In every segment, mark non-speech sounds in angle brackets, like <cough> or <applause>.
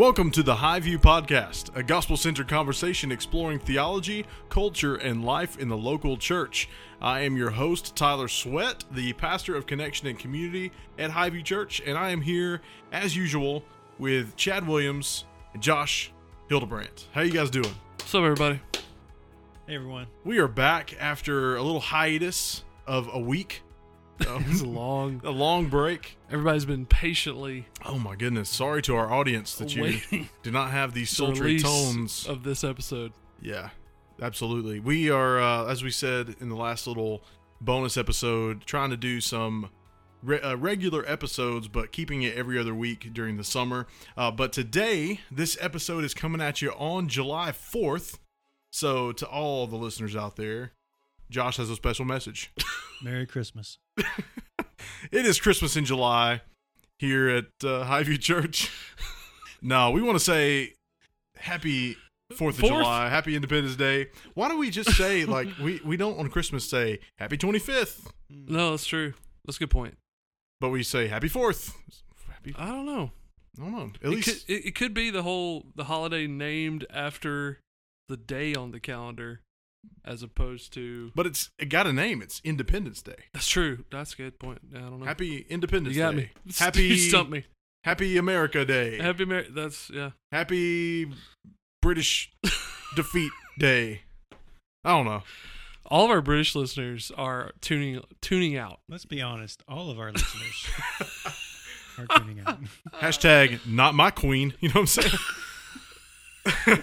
Welcome to the High View Podcast, a gospel centered conversation exploring theology, culture, and life in the local church. I am your host, Tyler Sweat, the pastor of Connection and Community at High View Church, and I am here, as usual, with Chad Williams and Josh Hildebrandt. How you guys doing? What's up, everybody? Hey everyone. We are back after a little hiatus of a week, um, <laughs> It's a long. a long break. Everybody's been patiently Oh my goodness! Sorry to our audience that you <laughs> did not have these the sultry release tones of this episode. Yeah, absolutely. We are, uh, as we said in the last little bonus episode, trying to do some re- uh, regular episodes, but keeping it every other week during the summer. Uh, but today, this episode is coming at you on July 4th. So, to all the listeners out there, Josh has a special message. <laughs> Merry Christmas. <laughs> it is Christmas in July here at uh, Highview Church. <laughs> no, we want to say happy Fourth of Fourth? July, Happy Independence Day. Why don't we just say like we we don't on Christmas say Happy Twenty Fifth, No, that's true. That's a good point. but we say Happy Fourth. Happy, I don't know. I don't know. At It least could, it, it could be the whole the holiday named after the day on the calendar, as opposed to. but it's it got a name. It's Independence Day. That's true. That's a good point. I don't know. Happy Independence you got Day. me. <laughs> Happy you stumped me. Happy America Day. Happy Mer- That's yeah. Happy British <laughs> Defeat Day. I don't know. All of our British listeners are tuning tuning out. Let's be honest. All of our listeners <laughs> are tuning out. Hashtag not my queen. You know what I'm saying?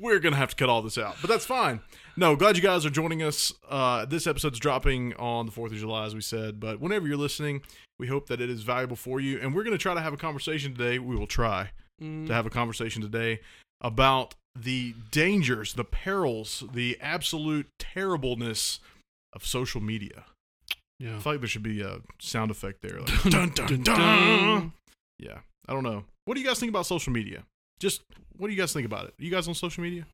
We're gonna have to cut all this out, but that's fine. No, glad you guys are joining us. Uh, this episode's dropping on the Fourth of July, as we said. But whenever you're listening, we hope that it is valuable for you, and we're gonna try to have a conversation today. We will try Mm, to have a conversation today about the dangers, the perils, the absolute terribleness of social media. yeah. I feel like there should be a sound effect there. Like, <laughs> dun, dun, dun. Yeah, I don't know. What do you guys think about social media? Just what do you guys think about it? you guys on social media?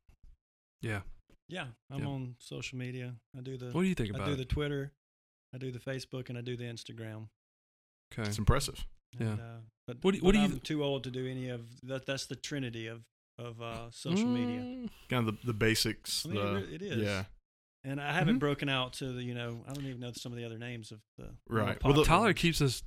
Yeah. Yeah, I'm Yeah. on social media. I do the What do you think about? I do it? the Twitter, I do the Facebook, and I do the Instagram. okay. It's impressive. Yeah. Uh, but What do you- what but do you I'm too old to do any of that. That's the trinity of of uh, social media. Mm, Kind of the, the basics. I mean, the, re- it is. Yeah, And I haven't Mhm. broken out to the you know I don't even know some of the other names of the Right. Well, the- Tyler keeps us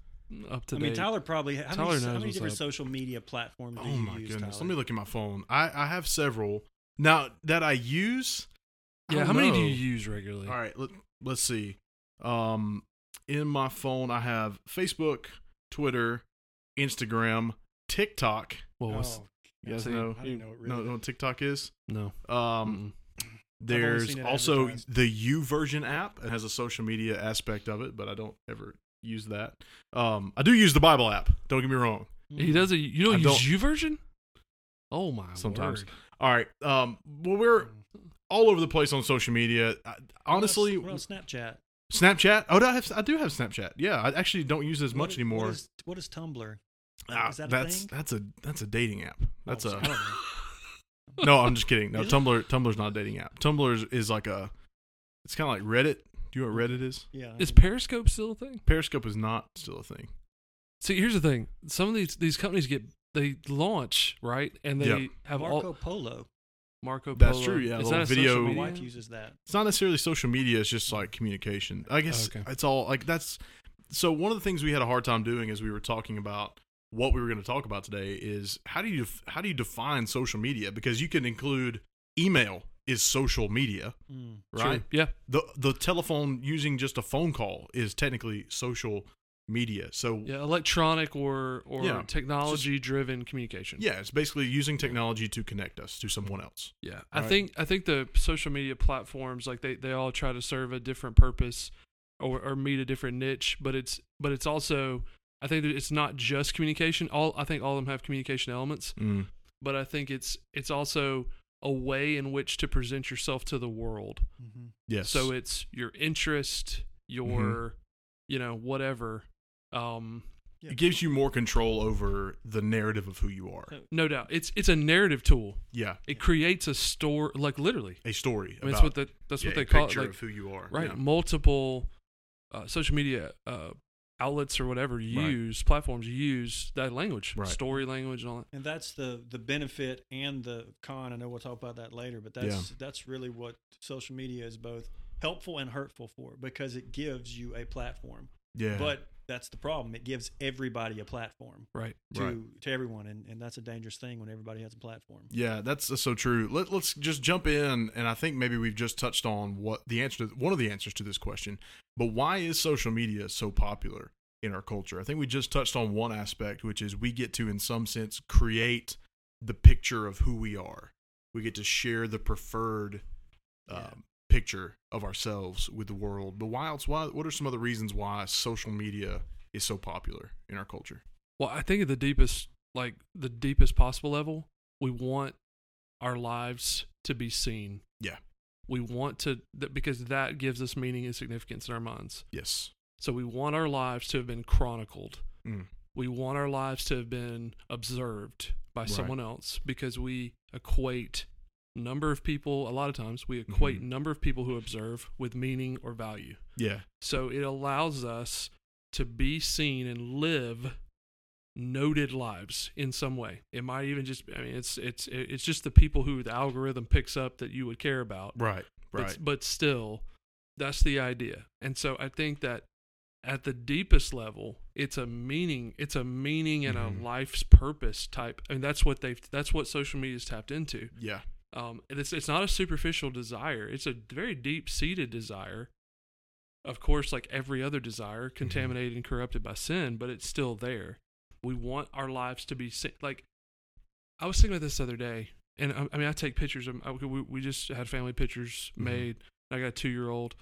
up to I date. mean, Tyler probably. How Tyler many, how many different up. social media platforms do Oh you my use? goodness. Tyler? Let me look at my phone. I I have several now that I use. I yeah. don't How many do you use regularly? All right. Let, let's see. Um, in my phone, I have Facebook, Twitter, Instagram, TikTok. Well, what's, Oh, You guys See, know? I didn't know it really- know what TikTok is? no. Um, Mm-mm. There's also the YouVersion app. It has a social media aspect of it, but I don't ever use that. Um, I do use the Bible app. Don't get me wrong. He does it. You don't I use don't- YouVersion? Oh my Sometimes. word. All right. Um, well, we're all over the place on social media. I, honestly, we're on Snapchat. Snapchat. Oh, I have. I do have Snapchat. Yeah, I actually don't use it as much What- anymore. What is, what is Tumblr? Ah, is that a that's thing? that's a that's a dating app. That's Oh, a <laughs> no. I'm just kidding. No, <laughs> Tumblr. Tumblr's not a dating app. Tumblr is, is like a. It's kind of like Reddit. Do you know what Reddit is? Yeah. Is Periscope still a thing? Periscope is not still a thing. See, here's the thing. Some of these these companies get they launch right, and they Yeah. have Marco all Polo. Marco. Polo. That's true, yeah, is little that a video- social My media? wife uses that. It's not necessarily social media. It's just like communication. I guess Okay. it's all like that's. So one of the things we had a hard time doing as we were talking about what we were going to talk about today is how do you how do you define social media because you can include email is social media Mm. right. Yeah. the the telephone using just a phone call is technically social media so Yeah. Electronic or or Yeah, technology driven communication. yeah it's basically using technology to connect us to someone else Yeah, I think I think the social media platforms like they, they all try to serve a different purpose or, or meet a different niche, but it's but it's also I think that it's not just communication. All I think all of them have communication elements, mm. but I think it's it's also a way in which to present yourself to the world. hmm yes So it's your interest, your you know whatever. Um, it gives you more control over the narrative of who you are no doubt, it's it's a narrative tool. yeah It creates a store like literally. a story I mean, about that's what the, that's yeah, what they a call it. picture Like of who you are right yeah. multiple uh, social media uh, outlets or whatever use platforms use that language, Right. story language, and all that. And that's the the benefit and the con. I know we'll talk about that later, but that's that's really what social media is both helpful and hurtful for because it gives you a platform. Yeah. But that's the problem. It gives everybody a platform Right. to Right. to everyone, and, and that's a dangerous thing when everybody has a platform. Yeah, that's, so true. Let, let's just jump in, and I think maybe we've just touched on what the answer to one of the answers to this question. But why is social media so popular in our culture? I think we just touched on one aspect, which is we get to, in some sense, create the picture of who we are. We get to share the preferred um. Picture of ourselves with the world. But why else? Why? What are some other reasons why social media is so popular in our culture? Well, I think at the deepest, like the deepest possible level, we want our lives to be seen. Yeah. We want to that because that gives us meaning and significance in our minds. Yes. So we want our lives to have been chronicled. Mm. We want our lives to have been observed by Right. someone else because we equate number of people a lot of times we equate Mhm. number of people who observe with meaning or value. Yeah. So it allows us to be seen and live noted lives in some way. It might even just I mean it's it's it's just the people who the algorithm picks up that you would care about. Right. But, Right. but still that's the idea. And so I think that at the deepest level, it's a meaning it's a meaning and Mhm. a life's purpose type. I and that's what they've that's what social media's tapped into. Yeah. Um, it's it's not a superficial desire. It's a very deep seated desire. Of course, like every other desire, contaminated and corrupted by sin, but it's still there. We want our lives to be like. I was thinking about this the other day, and I, I mean, I take pictures of. I- We, we just had family pictures Mhm. made. I got a two year old,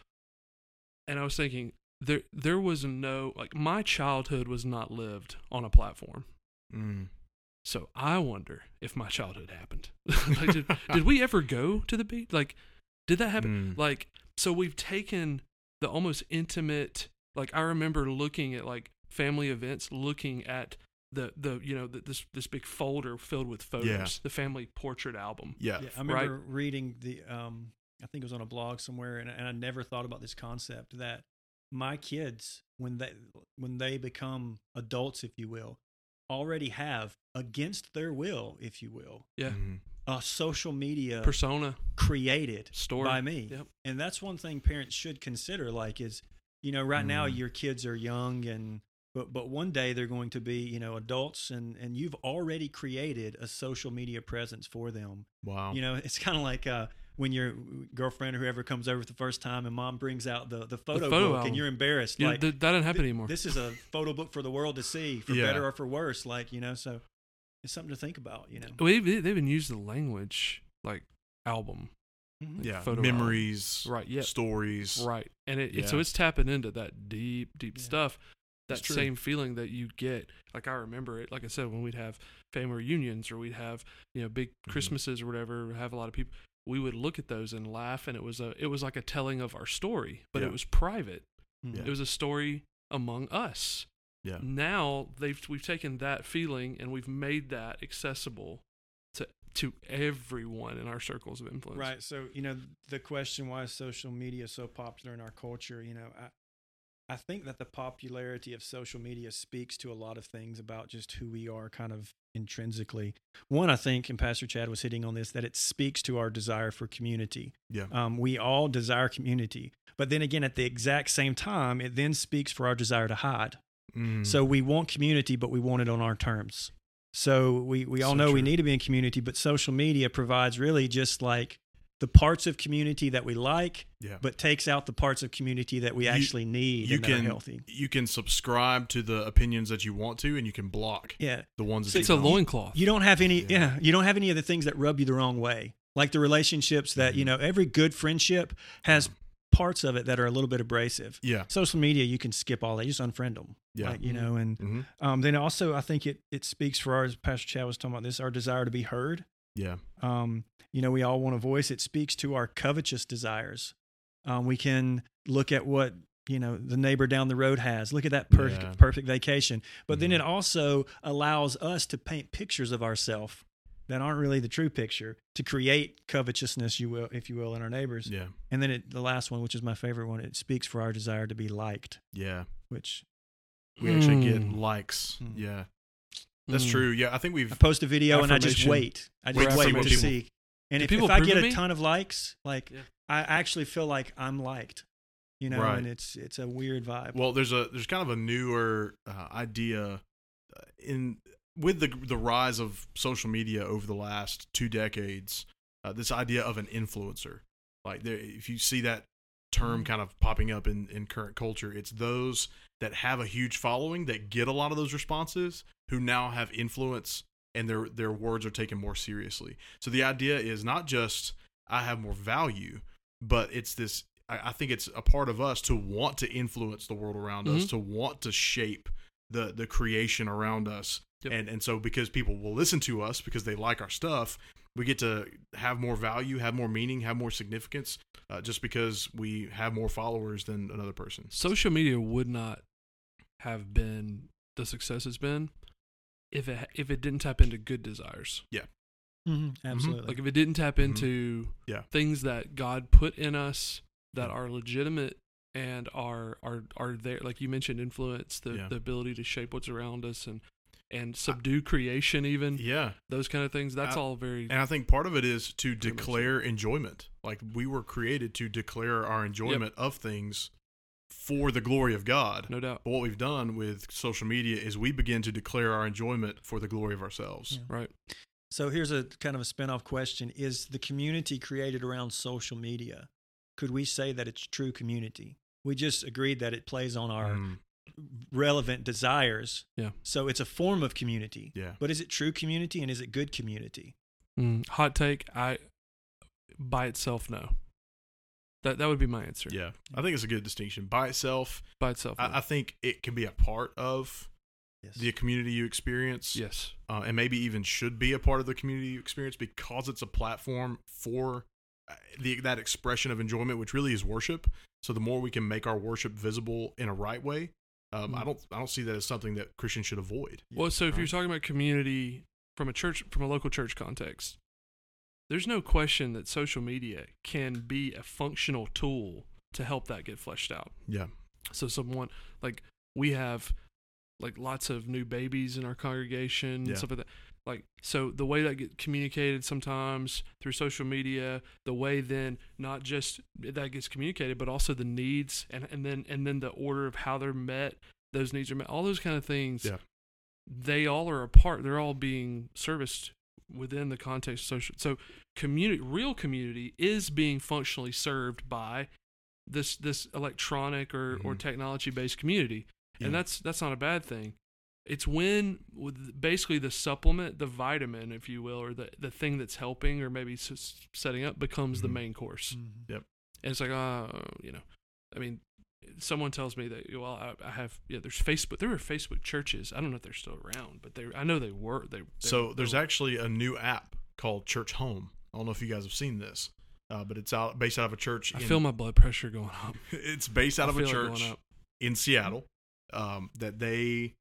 and I was thinking there there was no like my childhood was not lived on a platform. Mm. So I wonder if my childhood happened. <laughs> like, did, did we ever go to the beach? Like, did that happen? Mm. Like, so we've taken the almost intimate. Like, I remember looking at like family events, looking at the the you know the, this this big folder filled with photos, Yeah. the family portrait album. Yeah. Yeah, I remember reading the. Um, I think it was on a blog somewhere, and, and I never thought about this concept that my kids, when they when they become adults, if you will, already have against their will, if you will, Yeah, Mhm. a social media persona created story by me. Yep. And that's one thing parents should consider. Like, is you know, right now Mm. your kids are young, and but but one day they're going to be you know adults, and and you've already created a social media presence for them. Wow. You know, it's kind of like uh, when your girlfriend or whoever comes over for the first time, and mom brings out the the photo, photo book, album. and you're embarrassed. Yeah, like th- that doesn't happen "Th- anymore. This is a <laughs> photo book for the world to see, for Yeah. better or for worse. Like you know, so it's something to think about. You know, Well, they they even used the language like album, Mhm. like yeah. photo Memories. Right, yeah. Stories. right? And it, it so it's tapping into that deep, deep Yeah. stuff. That same feeling that you get, like I remember it. Like I said, when we'd have family reunions or we'd have you know big Mhm. Christmases or whatever, have a lot of people. We would look at those and laugh, and it was a it was like a telling of our story, but Yeah. it was private. Yeah. It was a story among us. Yeah. Now they've we've taken that feeling and we've made that accessible to to everyone in our circles of influence. Right. So, you know, the question why is social media so popular in our culture, you know, I think that the popularity of social media speaks to a lot of things about just who we are kind of intrinsically. One, I think, and Pastor Chad was hitting on this, that it speaks to our desire for community. Yeah. Um, we all desire community. But then again, at the exact same time, it then speaks for our desire to hide. Mm. So we want community, but we want it on our terms. So we, we all So know we need to be in community, but social media provides really just like the parts of community that we like, yeah. but takes out the parts of community that we You- actually need you and that are can healthy. you can subscribe to the opinions that you want to, and you can block Yeah. the ones that It's you a don't. loincloth. You don't have any, Yeah. yeah. you don't have any of the things that rub you the wrong way. Like the relationships that, you Mhm. know, every good friendship has parts of it that are a little bit abrasive. Yeah. Social media, you can skip all that. You just unfriend them. Yeah. Like, you know, and hmm um, then also I think it, it speaks for our, as Pastor Chad was talking about this, our desire to be heard. Yeah. um, you know, we all want a voice. It speaks to our covetous desires. Um, we can look at what you know the neighbor down the road has. Look at that perfect Yeah. perfect vacation. But then Mhm. it also allows us to paint pictures of ourselves that aren't really the true picture to create covetousness, you will, if you will, in our neighbors. Yeah. And then it, the last one, which is my favorite one, it speaks for our desire to be liked, Yeah. which we actually get Mm. likes. Mm. Yeah, that's Mm. true. Yeah, I think we've post a video and I just wait. I just wait to people- see. And if, people if I get a ton of likes, like Yeah. I actually feel like I'm liked. You know, Right. and it's it's a weird vibe. Well, there's a there's kind of a newer uh, idea uh, in with the the rise of social media over the last two decades. Uh, this idea of an influencer, like there, if you see that term kind of popping up in in current culture, it's those that have a huge following that get a lot of those responses who now have influence and their their words are taken more seriously. So the idea is not just I have more value, but it's this. I, I think it's a part of us to want to influence the world around us, Mhm. to want to shape the the creation around us, Yep. and and so because people will listen to us because they like our stuff, we get to have more value, have more meaning, have more significance, uh, just because we have more followers than another person. social media would not have been the success it's been if it if it didn't tap into good desires. Yeah. Mhm, absolutely. Like if it didn't tap Mhm. into Yeah. things that God put in us that are legitimate and are are are there like you mentioned influence the Yeah. the ability to shape what's around us and and subdue creation even Yeah, those kind of things that's I- all very And I think part of it is to Pretty much declare enjoyment. Like we were created to declare our enjoyment of things for the glory of God. no doubt But what we've done with social media is we begin to declare our enjoyment for the glory of ourselves. Yeah. right So here's a kind of a spin-off question. Is the community created around social media? Could we say that it's true community? We just agreed that it plays on our Mm, relevant desires. Yeah. So it's a form of community. yeah. But is it true community and is it good community? Mm, hot take i by itself no that that would be my answer Yeah. I think it's a good distinction. By itself, by itself no. I, I think it can be a part of Yes. the community you experience. yes uh, and maybe even should be a part of the community you experience because it's a platform for uh, the, that expression of enjoyment, which really is worship. So the more we can make our worship visible in a right way, um, I Mm. don't I don't see that as something that Christians should avoid. Well, so if you're talking about community from a church, from a local church context, there's no question that social media can be a functional tool to help that get fleshed out. Yeah, So someone like we have like lots of new babies in our congregation Yeah. and stuff like that. Like so the way that get communicated sometimes through social media, the way then not just that gets communicated, but also the needs and, and then and then the order of how they're met, those needs are met, all those kind of things. Yeah. They all are a part. They're all being serviced within the context of social. So community, real community, is being functionally served by this this electronic or or Mhm. technology based community, Yeah. and that's that's not a bad thing. It's when with basically the supplement, the vitamin, if you will, or the the thing that's helping or maybe s- s- setting up becomes the Mhm. main course. Mhm. And it's like, uh, you know, I mean, someone tells me that, well, I, I have, yeah, there's Facebook. There are Facebook churches. I don't know if they're still around, but they, I know they were. They. they So they there's were- actually a new app called Church Home. I don't know if you guys have seen this, uh, but it's out based out of a church. I in- feel my blood pressure going up. <laughs> it's based out I of a feel it going church up. in Seattle um, that they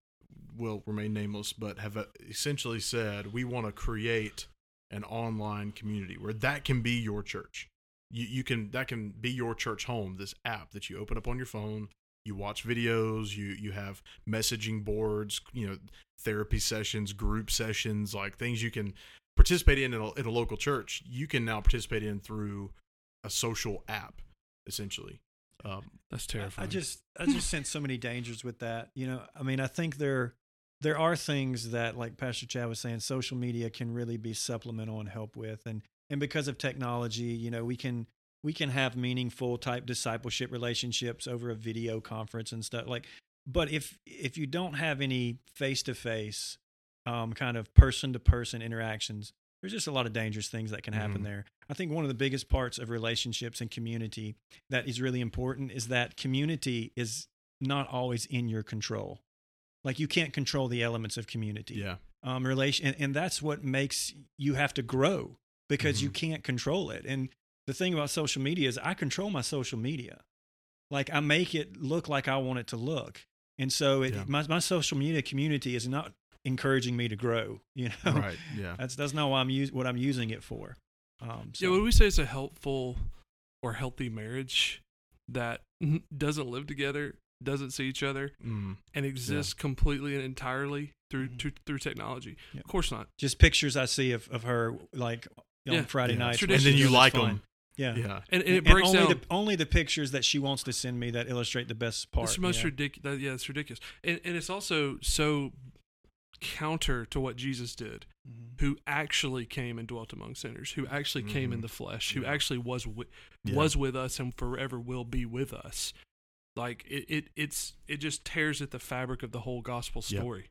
will remain nameless, but have uh, essentially said we want to create an online community where that can be your church. You, you can that can be your church home. This app that you open up on your phone, you watch videos, you you have messaging boards, you know, therapy sessions, group sessions, like things you can participate in in a, in a local church. You can now participate in through a social app, essentially. Um, That's I- terrifying. I just I just sense so many dangers with that. You know, I mean, I think there there are things that, like Pastor Chad was saying, social media can really be supplemental and help with, and and because of technology, you know, we can we can have meaningful type discipleship relationships over a video conference and stuff like. But if if you don't have any face to face, um, kind of person to person interactions, there's just a lot of dangerous things that can happen Mhm. there. I think one of the biggest parts of relationships and community that is really important is that community is not always in your control. Like you can't control the elements of community. yeah, Um, relation, and, and that's what makes you have to grow because you can't control it. And the thing about social media is I control my social media. Like I make it look like I want it to look. And so it, Yeah. my, my social media community is not encouraging me to grow. <laughs> You know, right, yeah. that's that's not why I'm us- what I'm using it for. Um, so, yeah, would we say it's a helpful or healthy marriage that <laughs> doesn't live together doesn't see each other Mm. and exists completely and entirely through Mhm. to, through technology. Yeah. Of course not. Just pictures I see of, of her like on Yeah. Friday Yeah. nights. And then you like this fun. 'em. Yeah. Yeah. And, and it And breaks only down. the only the pictures that she wants to send me that illustrate the best part. It's most yeah. ridiculous. Yeah, it's ridiculous, and and it's also so counter to what Jesus did, Mhm. who actually came and dwelt among sinners, who actually came in Mhm. the flesh, who Yeah. actually was wi- Yeah. was with us and forever will be with us. Like it, it it's it just tears at the fabric of the whole gospel Yeah. story,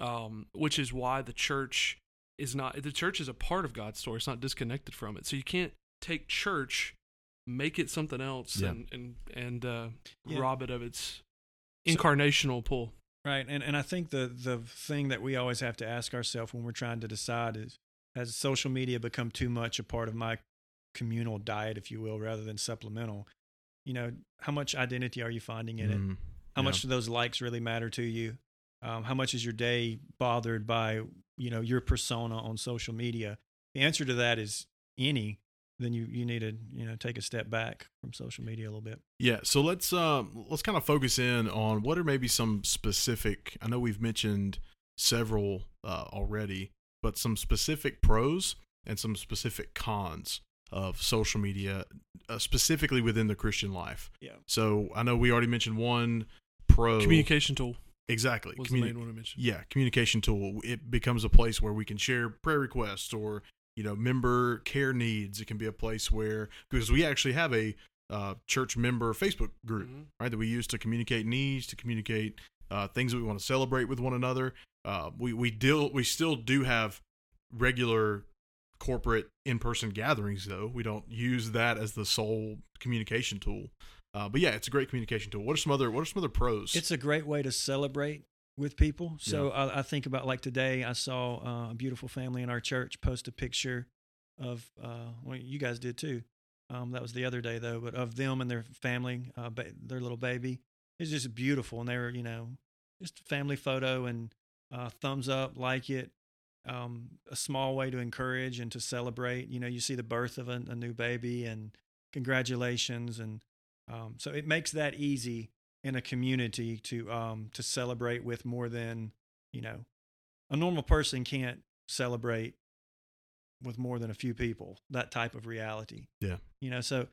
um, which is why the church is not the church is a part of God's story. It's not disconnected from it. So you can't take church, make it something else, Yeah. and and and uh, Yeah. rob it of its So- incarnational pull. Right, and and I think the the thing that we always have to ask ourselves when we're trying to decide is has social media become too much a part of my communal diet, if you will, rather than supplemental? You know, how much identity are you finding in it? Mm. How Yeah. much do those likes really matter to you? Um, how much is your day bothered by you know your persona on social media? The answer to that is any. Then you you need to you know take a step back from social media a little bit. Yeah, so let's um let's kind of focus in on what are maybe some specific. I know we've mentioned several uh, already, but some specific pros and some specific cons of social media, uh, specifically within the Christian life. Yeah. So I know we already mentioned one pro Communication tool Exactly, was Communi- the main one I mentioned. yeah communication tool it becomes a place where we can share prayer requests or you know member care needs it can be a place where because we actually have a uh, church member facebook group Mhm. right that we use to communicate needs to communicate uh, things that we want to celebrate with one another uh, we we deal we still do have regular corporate in-person gatherings though we don't use that as the sole communication tool uh, but yeah it's a great communication tool what are some other what are some other pros It's a great way to celebrate with people. So I, I think about like today, I saw uh, a beautiful family in our church post a picture of, uh, well, you guys did too. Um, that was the other day though, but of them and their family, uh, ba- their little baby. It's just beautiful, and they were, you know, just a family photo and uh, thumbs up, like it. Um, a small way to encourage and to celebrate. You know, you see the birth of a, a new baby, and congratulations, and um, so it makes that easy in a community to um to celebrate with more than you know a normal person can't celebrate with more than a few people that type of reality Yeah. you know so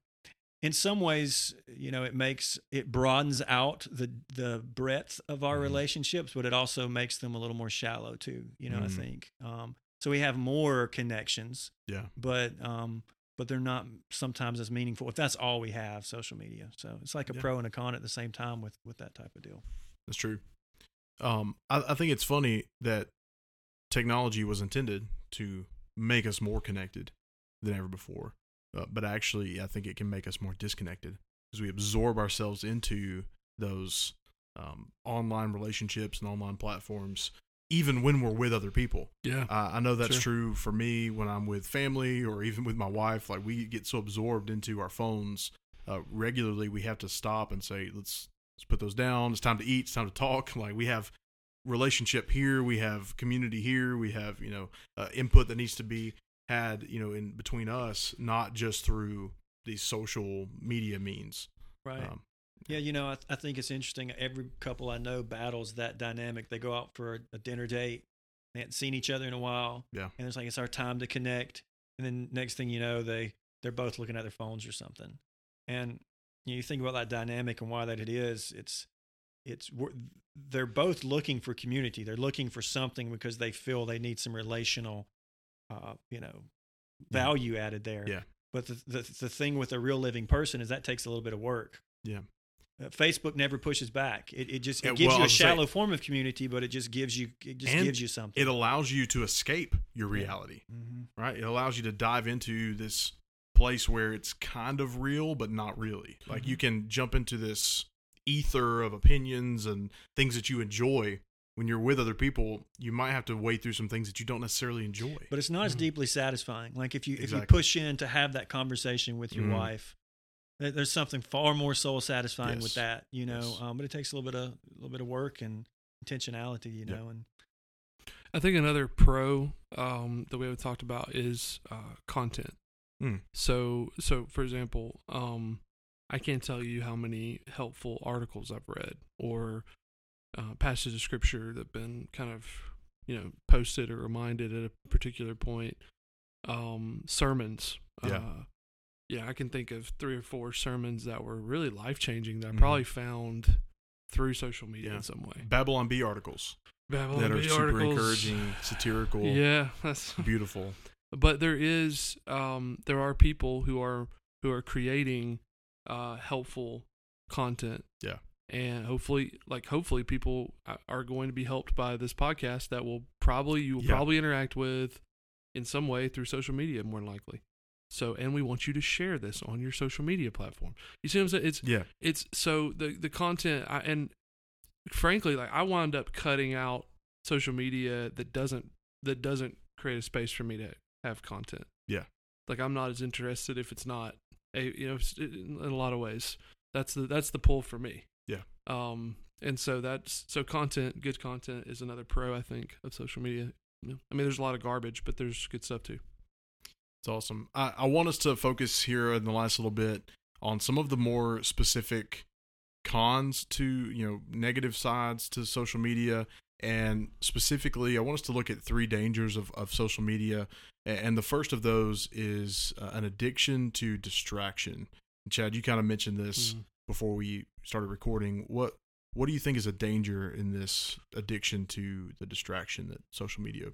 in some ways you know it makes it broadens out the the breadth of our Mhm. relationships but it also makes them a little more shallow too you know i Mhm. think um so we have more connections yeah but um but they're not sometimes as meaningful if that's all we have social media so it's like a Yeah. pro and a con at the same time with with that type of deal That's true. Um, I, I think it's funny that technology was intended to make us more connected than ever before, uh, but actually, I think it can make us more disconnected because we absorb ourselves into those um, online relationships and online platforms, even when we're with other people. Yeah. Uh, I know that's Sure. true for me when I'm with family or even with my wife. Like we get so absorbed into our phones uh, regularly, we have to stop and say, "Let's let's put those down. It's time to eat. It's time to talk." <laughs> Like we have relationship here, we have community here, we have you know uh, input that needs to be had you know in between us, not just through these social media means. right. Um, yeah you know I, I think it's interesting. Every couple i know battles that dynamic. They go out for a, a dinner date. They hadn't seen each other in a while. Yeah. and it's like it's our time to connect. And then next thing you know they they're both looking at their phones or something. And you, know, you think about that dynamic and why that it is it's it's they're both looking for community. They're looking for something because they feel they need some relational uh you know Yeah. value added there Yeah. but the, the the thing with a real living person is that takes a little bit of work Yeah. uh, Facebook never pushes back. It, it just it Yeah, gives well, you a gonna say- shallow form of community, but it just gives you it just gives you something. it allows you to escape your Yeah. reality. Mhm. right? It allows you to dive into this place where it's kind of real, but not really. Like you can jump into this ether of opinions and things that you enjoy. When you're with other people, you might have to wade through some things that you don't necessarily enjoy. But it's not as Mhm. deeply satisfying. Like if you if you push in to have that conversation with your Mhm. wife, there's something far more soul satisfying with that, you know. Yes. Um, but it takes a little bit of a little bit of work and intentionality, you Yeah. know. And I think another pro um, that we haven't talked about is uh, content. Mm. So, so for example, um, I can't tell you how many helpful articles I've read or uh, passages of scripture that have been kind of you know posted or reminded at a particular point. Um, sermons. Yeah. Uh, yeah, I can think of three or four sermons that were really life changing that I Mhm. probably found through social media Yeah. in some way. Babylon Bee articles Babylon that are super articles. encouraging, satirical, <laughs> Yeah, that's <laughs> beautiful. but there is um there are people who are who are creating uh helpful content Yeah. And hopefully like hopefully people uh, are going to be helped by this podcast that will probably you will Yeah. probably interact with in some way through social media more than likely so and we want you to share this on your social media platform you see what i'm saying it's Yeah. it's so the the content I, and frankly like i wind up cutting out social media that doesn't that doesn't create a space for me to have content Yeah. like i'm not as interested if it's not a you know in in a lot of ways that's the that's the pull for me Yeah. um and so that's so content good content is another pro i think of social media Yeah. i mean there's a lot of garbage but there's good stuff too It's awesome. I, I want us to focus here in the last little bit on some of the more specific cons to, you know, negative sides to social media. And specifically, I want us to look at three dangers of, of social media. And the first of those is uh, an addiction to distraction. Chad, you kind of mentioned this Mhm. Before we started recording. What what do you think is a danger in this addiction to the distraction that social media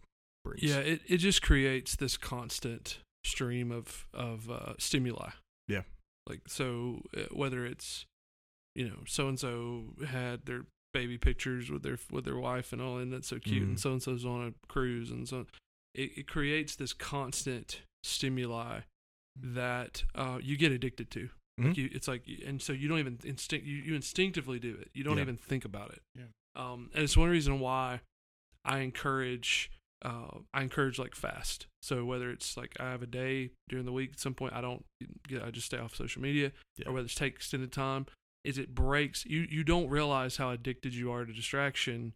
brings? Yeah, it, it just creates this constant stream of of uh, stimuli. Yeah. Like so, uh, whether it's you know so and so had their baby pictures with their with their wife and all, and that's so cute, and Mhm. so and so's on a cruise, and so it, it creates this constant stimuli that uh, you get addicted to. Like Mhm. you, it's like, and so you don't even instinct you, you instinctively do it. You don't Yeah. even think about it. Yeah. Um, and it's one reason why I encourage uh, I encourage like fast. So whether it's like I have a day during the week at some point I don't get I just stay off social media Yeah. or whether it's take extended time is it breaks you you don't realize how addicted you are to distraction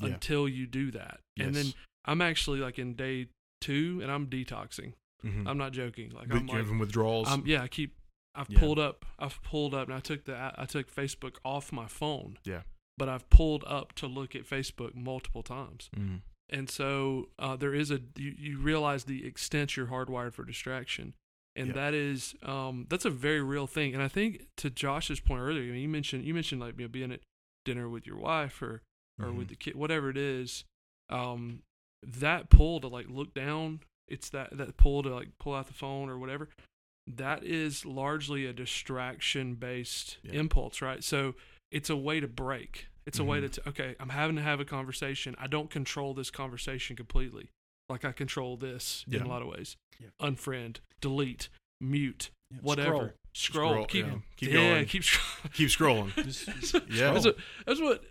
Yeah. until you do that. And then I'm actually like in day 2 and I'm detoxing. Mhm. I'm not joking. Like But I'm like having withdrawals. um, yeah, I keep. I've Yeah. pulled up. I've pulled up, and I took the. I took Facebook off my phone. Yeah. But I've pulled up to look at Facebook multiple times, Mhm. and so uh, there is a. You, you realize the extent you're hardwired for distraction, and Yeah. that is um that's a very real thing. And I think to Josh's point earlier, I mean, you mentioned you mentioned like you know, being at dinner with your wife or or with Mhm. the kid, whatever it is. Um, that pull to like look down. It's that that pull to like pull out the phone or whatever that is largely a distraction based Yeah. impulse, right? So it's a way to break. It's a way to, Mhm. t- okay, I'm having to have a conversation. I don't control this conversation completely. Like I control this Yeah. in a lot of ways. Yeah. Unfriend, delete, mute, Yeah, whatever. Scroll. Scroll, keep, yeah. Keep yeah, going. keep scrolling. Keep scrolling. <laughs> Just <laughs> Yeah. That's what, that's what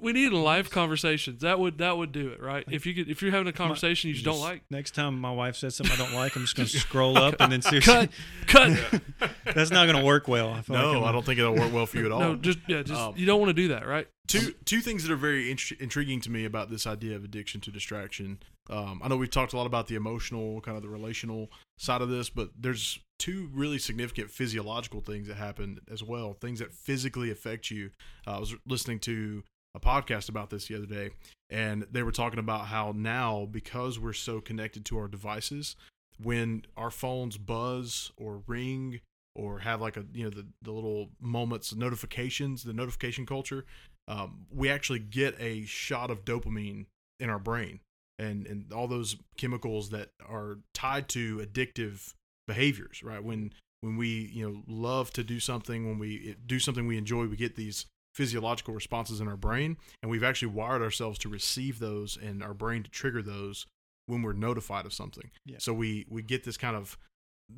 we need in live conversations. That would that would do it, right? If you could, if you're having a conversation you just don't like, next time my wife says something I don't like, I'm just going <laughs> to scroll up and then see. cut, cut. <laughs> That's not going to work well. I feel like No, I'm- I don't think it'll work well for you at all. No, just yeah, just Um, you don't want to do that, right? two two things that are very int- intriguing to me about this idea of addiction to distraction. Um, I know we've talked a lot about the emotional, kind of the relational side of this, but there's two really significant physiological things that happen as well. Things that physically affect you. Uh, I was listening to a podcast about this the other day, and they were talking about how now because we're so connected to our devices, when our phones buzz or ring or have like a you know the, the little moments notifications the notification culture um, we actually get a shot of dopamine in our brain and and all those chemicals that are tied to addictive behaviors right? When when we you know love to do something when we do something we enjoy we get these physiological responses in our brain and we've actually wired ourselves to receive those and our brain to trigger those when we're notified of something Yeah. so we we get this kind of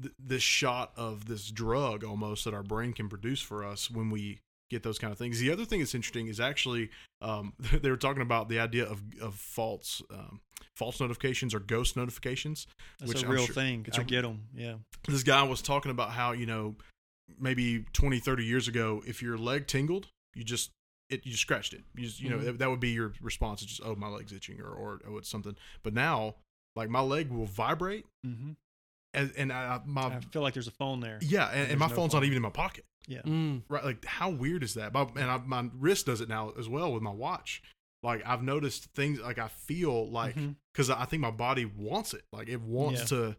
th- this shot of this drug almost that our brain can produce for us when we get those kind of things. The other thing that's interesting is actually um, <laughs> they were talking about the idea of of false um, false notifications or ghost notifications. That's which a I'm real sure- thing. it's I a- get them. Yeah. This guy was talking about how you know maybe 20, 30 years ago, if your leg tingled, you just it you scratched it. You just, you know Mhm. that, that would be your response. It's just oh my leg's itching or or oh it's something. But now like my leg will vibrate Mm-hmm. and, and I, my I feel like there's a phone there. yeah, and, and my no phone's not even in my pocket. Yeah. Mm. Right, like how weird is that? My, and I, my wrist does it now as well with my watch. Like I've noticed things like I feel like because I think my body wants it. Like it wants Yeah. to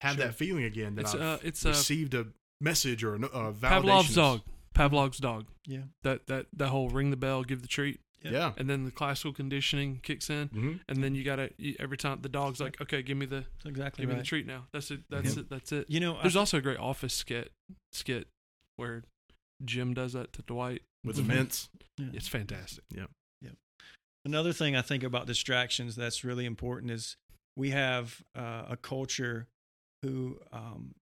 have Sure. that feeling again that It's I've uh, it's uh, received a message or a, a Pavlov's validation. dog. Pavlov's dog. Yeah. That that that whole ring the bell, give the treat, Yeah. and then the classical conditioning kicks in, hmm and then you gotta you, every time the dog's like, okay, give me the That's exactly give me the treat now. That's it. That's Yep. it. That's it. You know, I- There's also a great Office skit skit where Jim does that to Dwight. With the mints. yeah. It's fantastic. Yeah. Yeah. Another thing I think about distractions that's really important is we have uh, a culture who um,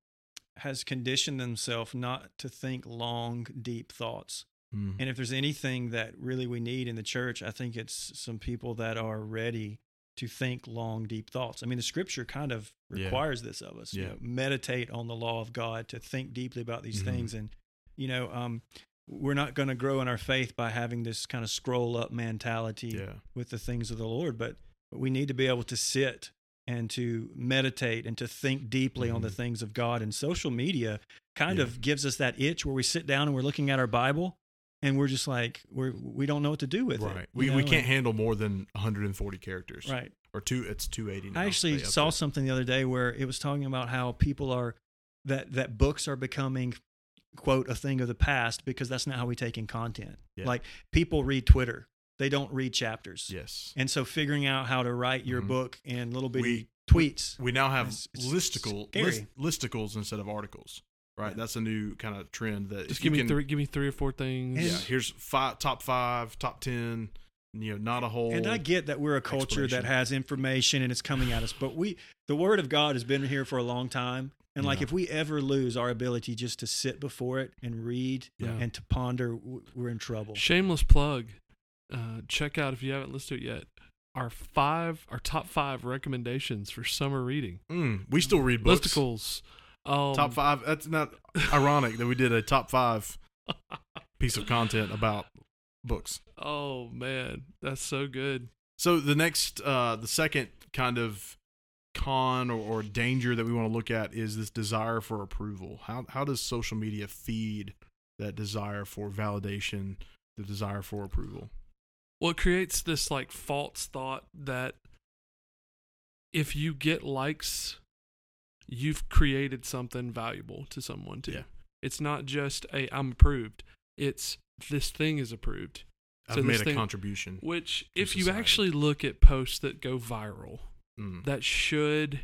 has conditioned themselves not to think long, deep thoughts. Mm. And if there's anything that really we need in the church, I think it's some people that are ready to think long, deep thoughts. I mean, the scripture kind of Yeah. requires this of us. You know, meditate on the law of God, to think deeply about these Mhm. things. And, you know, um, we're not going to grow in our faith by having this kind of scroll up mentality Yeah. with the things of the Lord, but we need to be able to sit and to meditate and to think deeply on the Mhm. things of God. And social media kind Yeah. of gives us that itch where we sit down and we're looking at our Bible and we're just like we're we don't know what to do with it. Right. We, we can't and- handle more than 140 characters. right. Or two. It's 280. Now. I actually saw it. something the other day where it was talking about how people are that that books are becoming quote a thing of the past because that's not how we take in content. Yeah. Like people read Twitter, they don't read chapters. Yes. And so figuring out how to write your Mhm. book in little bitty We- tweets. We now have It's- it's listicle list, listicles instead of articles. Right. Yeah. That's a new kind of trend that Just give me can- three. Give me three or four things. Yeah. Here's five, top five, top ten. You know, not a whole. And I get that we're a culture that has information and it's coming at us, but we the word of God has been here for a long time. And like Yeah. if we ever lose our ability just to sit before it and read Yeah. and to ponder, we're in trouble. Shameless plug. Uh, check out if you haven't listened to it yet. Our five, our top five recommendations for summer reading. Mm, we still read books. Listicles. Um, Top five. That's not <laughs> ironic that we did a top five <laughs> piece of content about books. Oh man, that's so good. So the next, uh, the second kind of con or, or danger that we want to look at is this desire for approval. How how does social media feed that desire for validation, the desire for approval? Well, it creates this like false thought that if you get likes, you've created something valuable to someone too. Yeah. It's not just a I'm approved. It's this thing is approved. I've So made a thing- contribution. Which, if you actually look at posts that go viral, Mm. that should,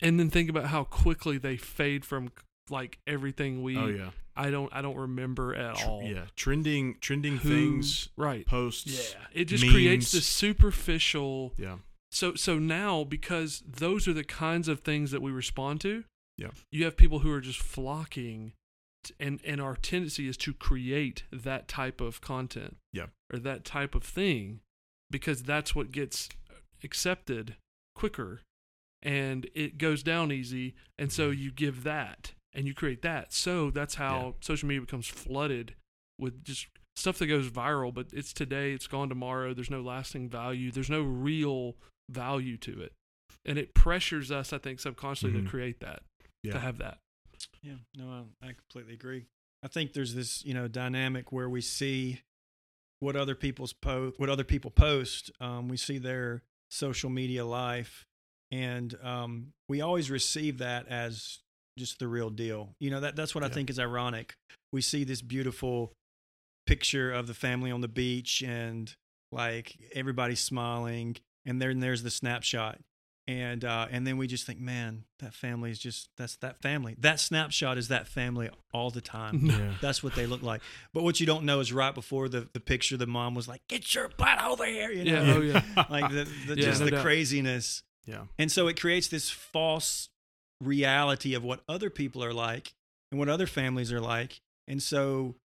and then think about how quickly they fade from like everything we. Oh yeah, I don't. I don't remember at all. yeah. Trending trending Who- things, Right. posts. Yeah. It just creates memes. this superficial. Yeah. So so now because those are the kinds of things that we respond to. Yeah. You have people who are just flocking, and and our tendency is to create that type of content. Yeah. Or that type of thing, because that's what gets accepted quicker, and it goes down easy, and so Mm-hmm. you give that and you create that. So that's how Yeah. social media becomes flooded with just stuff that goes viral, but it's today, it's gone tomorrow. There's no lasting value. There's no real value to it. And it pressures us, I think, subconsciously Mhm. to create that, Yeah. to have that. Yeah, no, I, I completely agree. I think there's this, you know, dynamic where we see what other people's post, what other people post. Um, we see their social media life, and um, we always receive that as just the real deal. You know, that that's what I think is ironic. We see this beautiful picture of the family on the beach, and like everybody's smiling, and then there's the snapshot and uh, and then we just think, man, that family is just that's that family. That snapshot is that family all the time. <laughs> Yeah. That's what they look like. But what you don't know is right before the, the picture, the mom was like, "Get your butt over here," you know, Yeah, oh, yeah. <laughs> like the, the, Yeah, just no the doubt. craziness. Yeah. And so it creates this false reality of what other people are like and what other families are like. And so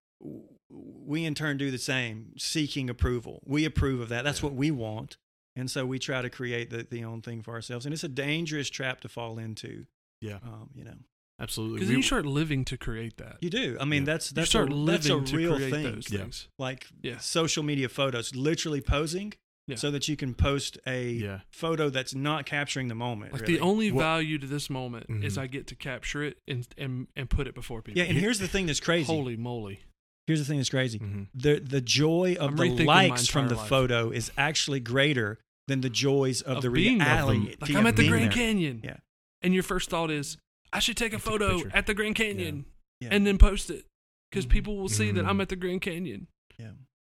we in turn do the same, seeking approval. We approve of that. That's Yeah. what we want. And so we try to create the, the own thing for ourselves. And it's a dangerous trap to fall into. Yeah. Um, you know, Absolutely. Because We- you start living to create that. you do. I mean, Yeah. that's, You that's, start a, living that's a to real create thing. those Yeah. things. Like Yeah. social media photos, literally posing Yeah. so that you can post a Yeah. photo that's not capturing the moment. Like really. the only Well- value to this moment is Mhm. I get to capture it and and and put it before people. yeah, and here's the thing that's crazy. Holy moly! Here's the thing that's crazy. Mhm. The the joy of I'm the likes from the life. photo is actually greater than the joys of, Of the being there. reality. Like I'm at the Grand there. Canyon. Yeah. And your first thought is, I should take a Take a photo picture. at the Grand Canyon Yeah. and then post it because Mhm. people will see that Mhm. I'm at the Grand Canyon. Yeah.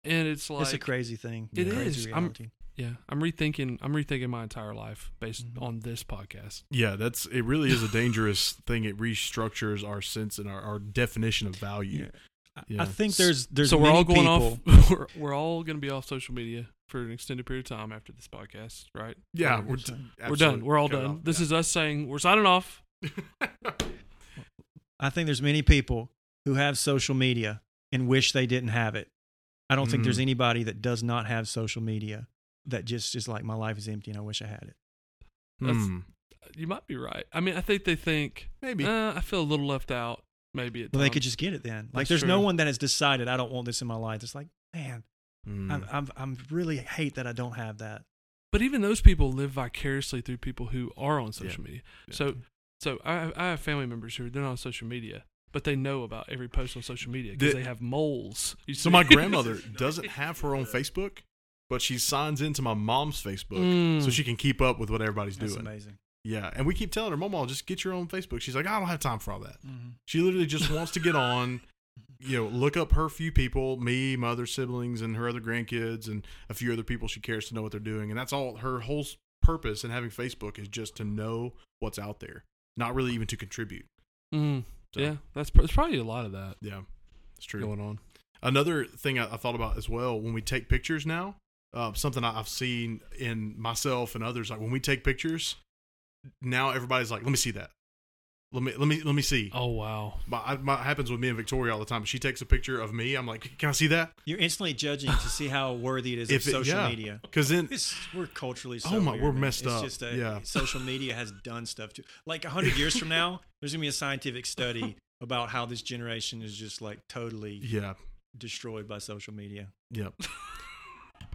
And it's like it's a crazy thing. It crazy is. I'm- Yeah, I'm rethinking. I'm rethinking my entire life based Mhm. on this podcast. Yeah, that's it. Really is a dangerous <laughs> thing. It restructures our sense and our, our definition of value. Yeah. I- Yeah. I think there's there's so we're all going people, off. <laughs> We're, we're all going to be off social media for an extended period of time after this podcast, right? Yeah, we're, 100%. we're done. We're all cut done. off. This Yeah. is us saying we're signing off. I think there's many people who have social media and wish they didn't have it. I don't think there's Mm. anybody that does not have social media that just is like my life is empty and I wish I had it. That's- Hmm. You might be right. I mean, I think they think maybe. uh, I feel a little left out. Maybe at Well, they could just get it then. Like That's there's no one that has decided I don't want this in my life. It's like, man, Hmm. I'm, I'm I'm really hate that I don't have that. But even those people live vicariously through people who are on social media. Yeah. So, so I, I have family members who are they're not on social media, but they know about every post on social media because The- they have moles. You So my grandmother <laughs> doesn't have her own Facebook, but she signs into my mom's Facebook Mm. so she can keep up with what everybody's That's doing. amazing. Yeah, and we keep telling her, "Mama, just get your own Facebook." She's like, "I don't have time for all that." Mhm. She literally just wants to get on, you know, look up her few people, me, my other siblings, and her other grandkids, and a few other people she cares to know what they're doing, and that's all. Her whole purpose in having Facebook is just to know what's out there, not really even to contribute. Mm. So, Yeah, that's pr- there's probably a lot of that yeah, it's true. going on. Another thing I, I thought about as well when we take pictures now, uh, something I- I've seen in myself and others, like when we take pictures, now everybody's like, "Let me see that. Let me let me let me see." Oh wow. My, my happens with me and Victoria all the time. She takes a picture of me. I'm like, "Can I see that?" You're instantly judging to see how worthy it is <laughs> If of it- social yeah. media. Because then, It's, we're culturally so Oh my- weird, we're man. messed it's up. Just a, Yeah. social media has done stuff to like hundred years from now. <laughs> There's gonna be a scientific study <laughs> about how this generation is just like totally yeah, destroyed by social media. Yep.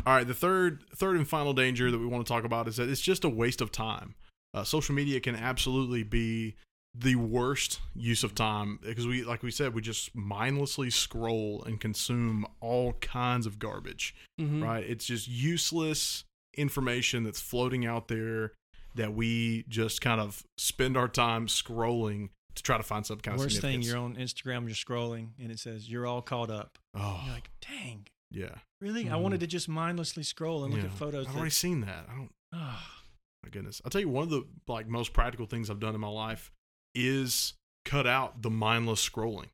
All right, the third third and final danger that we want to talk about is that it's just a waste of time. Uh, social media can absolutely be the worst use of time because we like we said we just mindlessly scroll and consume all kinds of garbage Mhm. right it's just useless information that's floating out there that we just kind of spend our time scrolling to try to find some kind of Worst of thing, you're on Instagram, you're scrolling, and it says you're all caught up. oh You're like, dang, yeah really? I Mhm. wanted to just mindlessly scroll and look at photos. i've already seen that i don't Ah, My goodness. I'll tell you one of the like most practical things I've done in my life is cut out the mindless scrolling.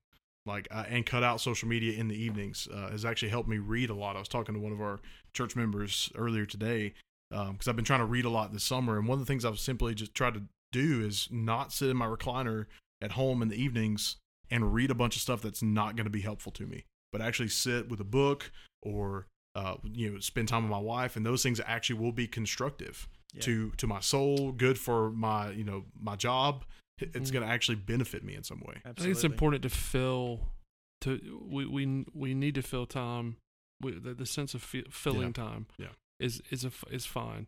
Like uh, and cut out social media in the evenings uh, has actually helped me read a lot. I was talking to one of our church members earlier today because I've been trying to read a lot this summer, and one of the things I've simply just tried to do is not sit in my recliner at home in the evenings and read a bunch of stuff that's not going to be helpful to me, but actually sit with a book or uh, you know spend time with my wife, and those things actually will be constructive yeah. to to my soul, good for my you know my job. It's Mhm. going to actually benefit me in some way. I think it's important to fill. To we we we need to fill time. We, the, the sense of fi- filling Yeah. time. Yeah. Is is a, is fine.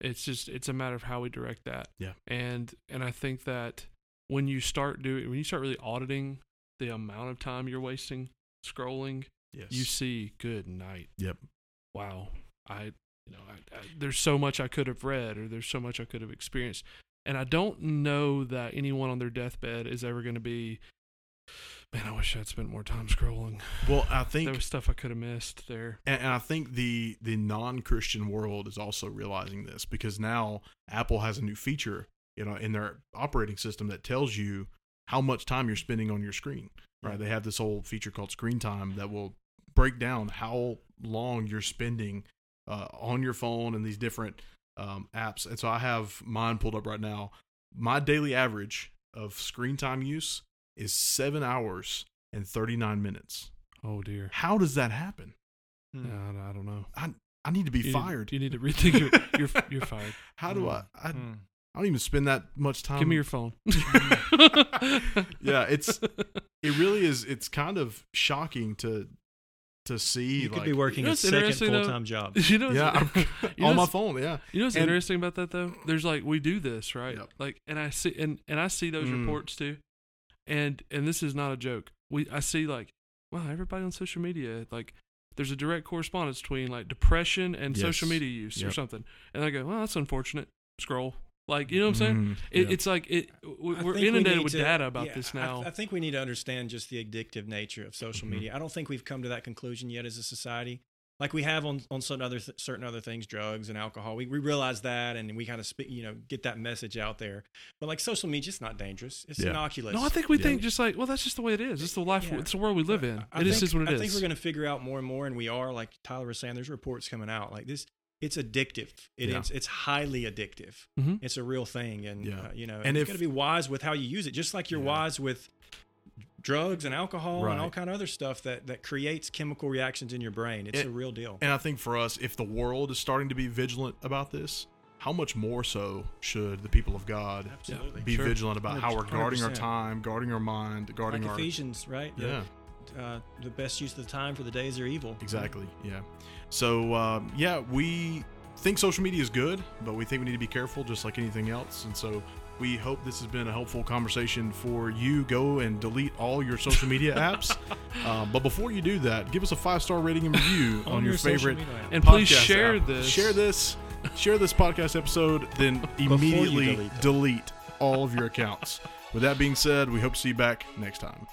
It's just it's a matter of how we direct that. Yeah. And and I think that when you start doing when you start really auditing the amount of time you're wasting scrolling, Yes. you see good night. Yep. Wow. I you know I, I, there's so much I could have read or there's so much I could have experienced. And I don't know that anyone on their deathbed is ever going to be man, I wish I'd spent more time scrolling. Well, I think There was stuff I could have missed there. and, I think the the non Christian world is also realizing this because now Apple has a new feature, you know, in their operating system that tells you how much time you're spending on your screen. Right? They have this whole feature called Screen Time that will break down how long you're spending uh, on your phone and these different um, apps. And so I have mine pulled up right now. My daily average of screen time use is seven hours and 39 minutes. Oh dear. How does that happen? Hmm. Yeah, I, I don't know. I I need to be You need- fired. you need to rethink your you're <laughs> you're fired. How do I, I? Hmm. I don't even spend that much time. Give me your phone. <laughs> Yeah, <laughs> it's- It really is. It's kind of shocking to to see. You could like, be working You know a second full time job. You know, Yeah, I'm, you know on my phone. Yeah, You know what's And- interesting about that though? There's like we do this right, Yep. like, and I see and and I see those Mm. reports too, and and this is not a joke. We I see like, wow, everybody on social media like. There's a direct correspondence between like depression and social media use or something, and I go, well, that's unfortunate. Scroll, like you know what I'm saying? Mm, It, yeah. It's like it. we- I We're think we inundated with to- data about yeah, this now. I, think we need to understand just the addictive nature of social Mhm. media. I don't think we've come to that conclusion yet as a society, like we have on on certain other th- certain other things, drugs and alcohol. We we realize that, and we kind of speak, you know, get that message out there. But like social media, it's not dangerous. It's Yeah. innocuous. no, I think we Yeah. think just like, well, that's just the way it is. It's the life. Yeah. It's the world we live in. I It think, is just what it I is. think we're going to figure out more and more, and we are. Like Tyler was saying, there's reports coming out like this. It's addictive. It Yeah. is. It's highly addictive. Mhm. It's a real thing, and Yeah. uh, you know, And and you if- got to be wise with how you use it, just like you're Yeah. wise with drugs and alcohol and all kind of other stuff that that creates chemical reactions in your brain. It's It- a real deal. And I think for us, if the world is starting to be vigilant about this, how much more so should the people of God Absolutely. be Sure. vigilant about how we're guarding our time, guarding our mind, guarding like our Ephesians, right? The- yeah, Uh, the best use of the time for the days are evil. exactly, yeah. So um, yeah, we think social media is good, but we think we need to be careful, just like anything else. And so we hope this has been a helpful conversation for you. Go and delete all your social media <laughs> apps. Um, but before you do that, give us a five star rating and review <laughs> on, your, social favorite and please share app. this. Share this. Share this podcast episode, then <laughs> immediately delete delete all of your accounts. With that being said, we hope to see you back next time.